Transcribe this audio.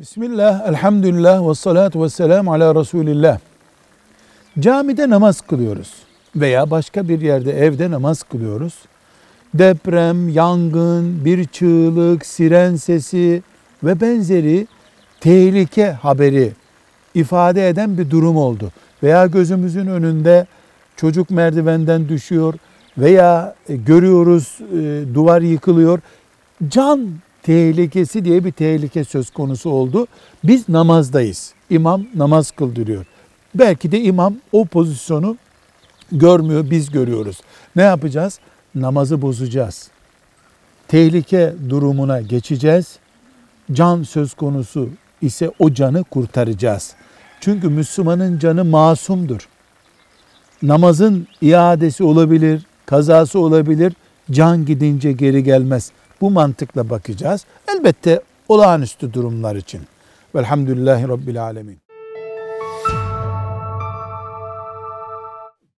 Bismillah, elhamdülillah ve salatu ve selamu ala Resulillah. Camide namaz kılıyoruz veya başka bir yerde evde namaz kılıyoruz. Deprem, yangın, bir çığlık, siren sesi ve benzeri tehlike haberi ifade eden bir durum oldu. Veya gözümüzün önünde çocuk merdivenden düşüyor veya e, görüyoruz e, duvar yıkılıyor. Can tehlikesi diye bir tehlike söz konusu oldu. Biz namazdayız. İmam namaz kıldırıyor. Belki de imam o pozisyonu görmüyor, biz görüyoruz. Ne yapacağız? Namazı bozacağız. Tehlike durumuna geçeceğiz. Can söz konusu ise o canı kurtaracağız. Çünkü Müslümanın canı masumdur. Namazın iadesi olabilir, kazası olabilir. Can gidince geri gelmez. Bu mantıkla bakacağız. Elbette olağanüstü durumlar için. Velhamdülillahi Rabbil Alemin.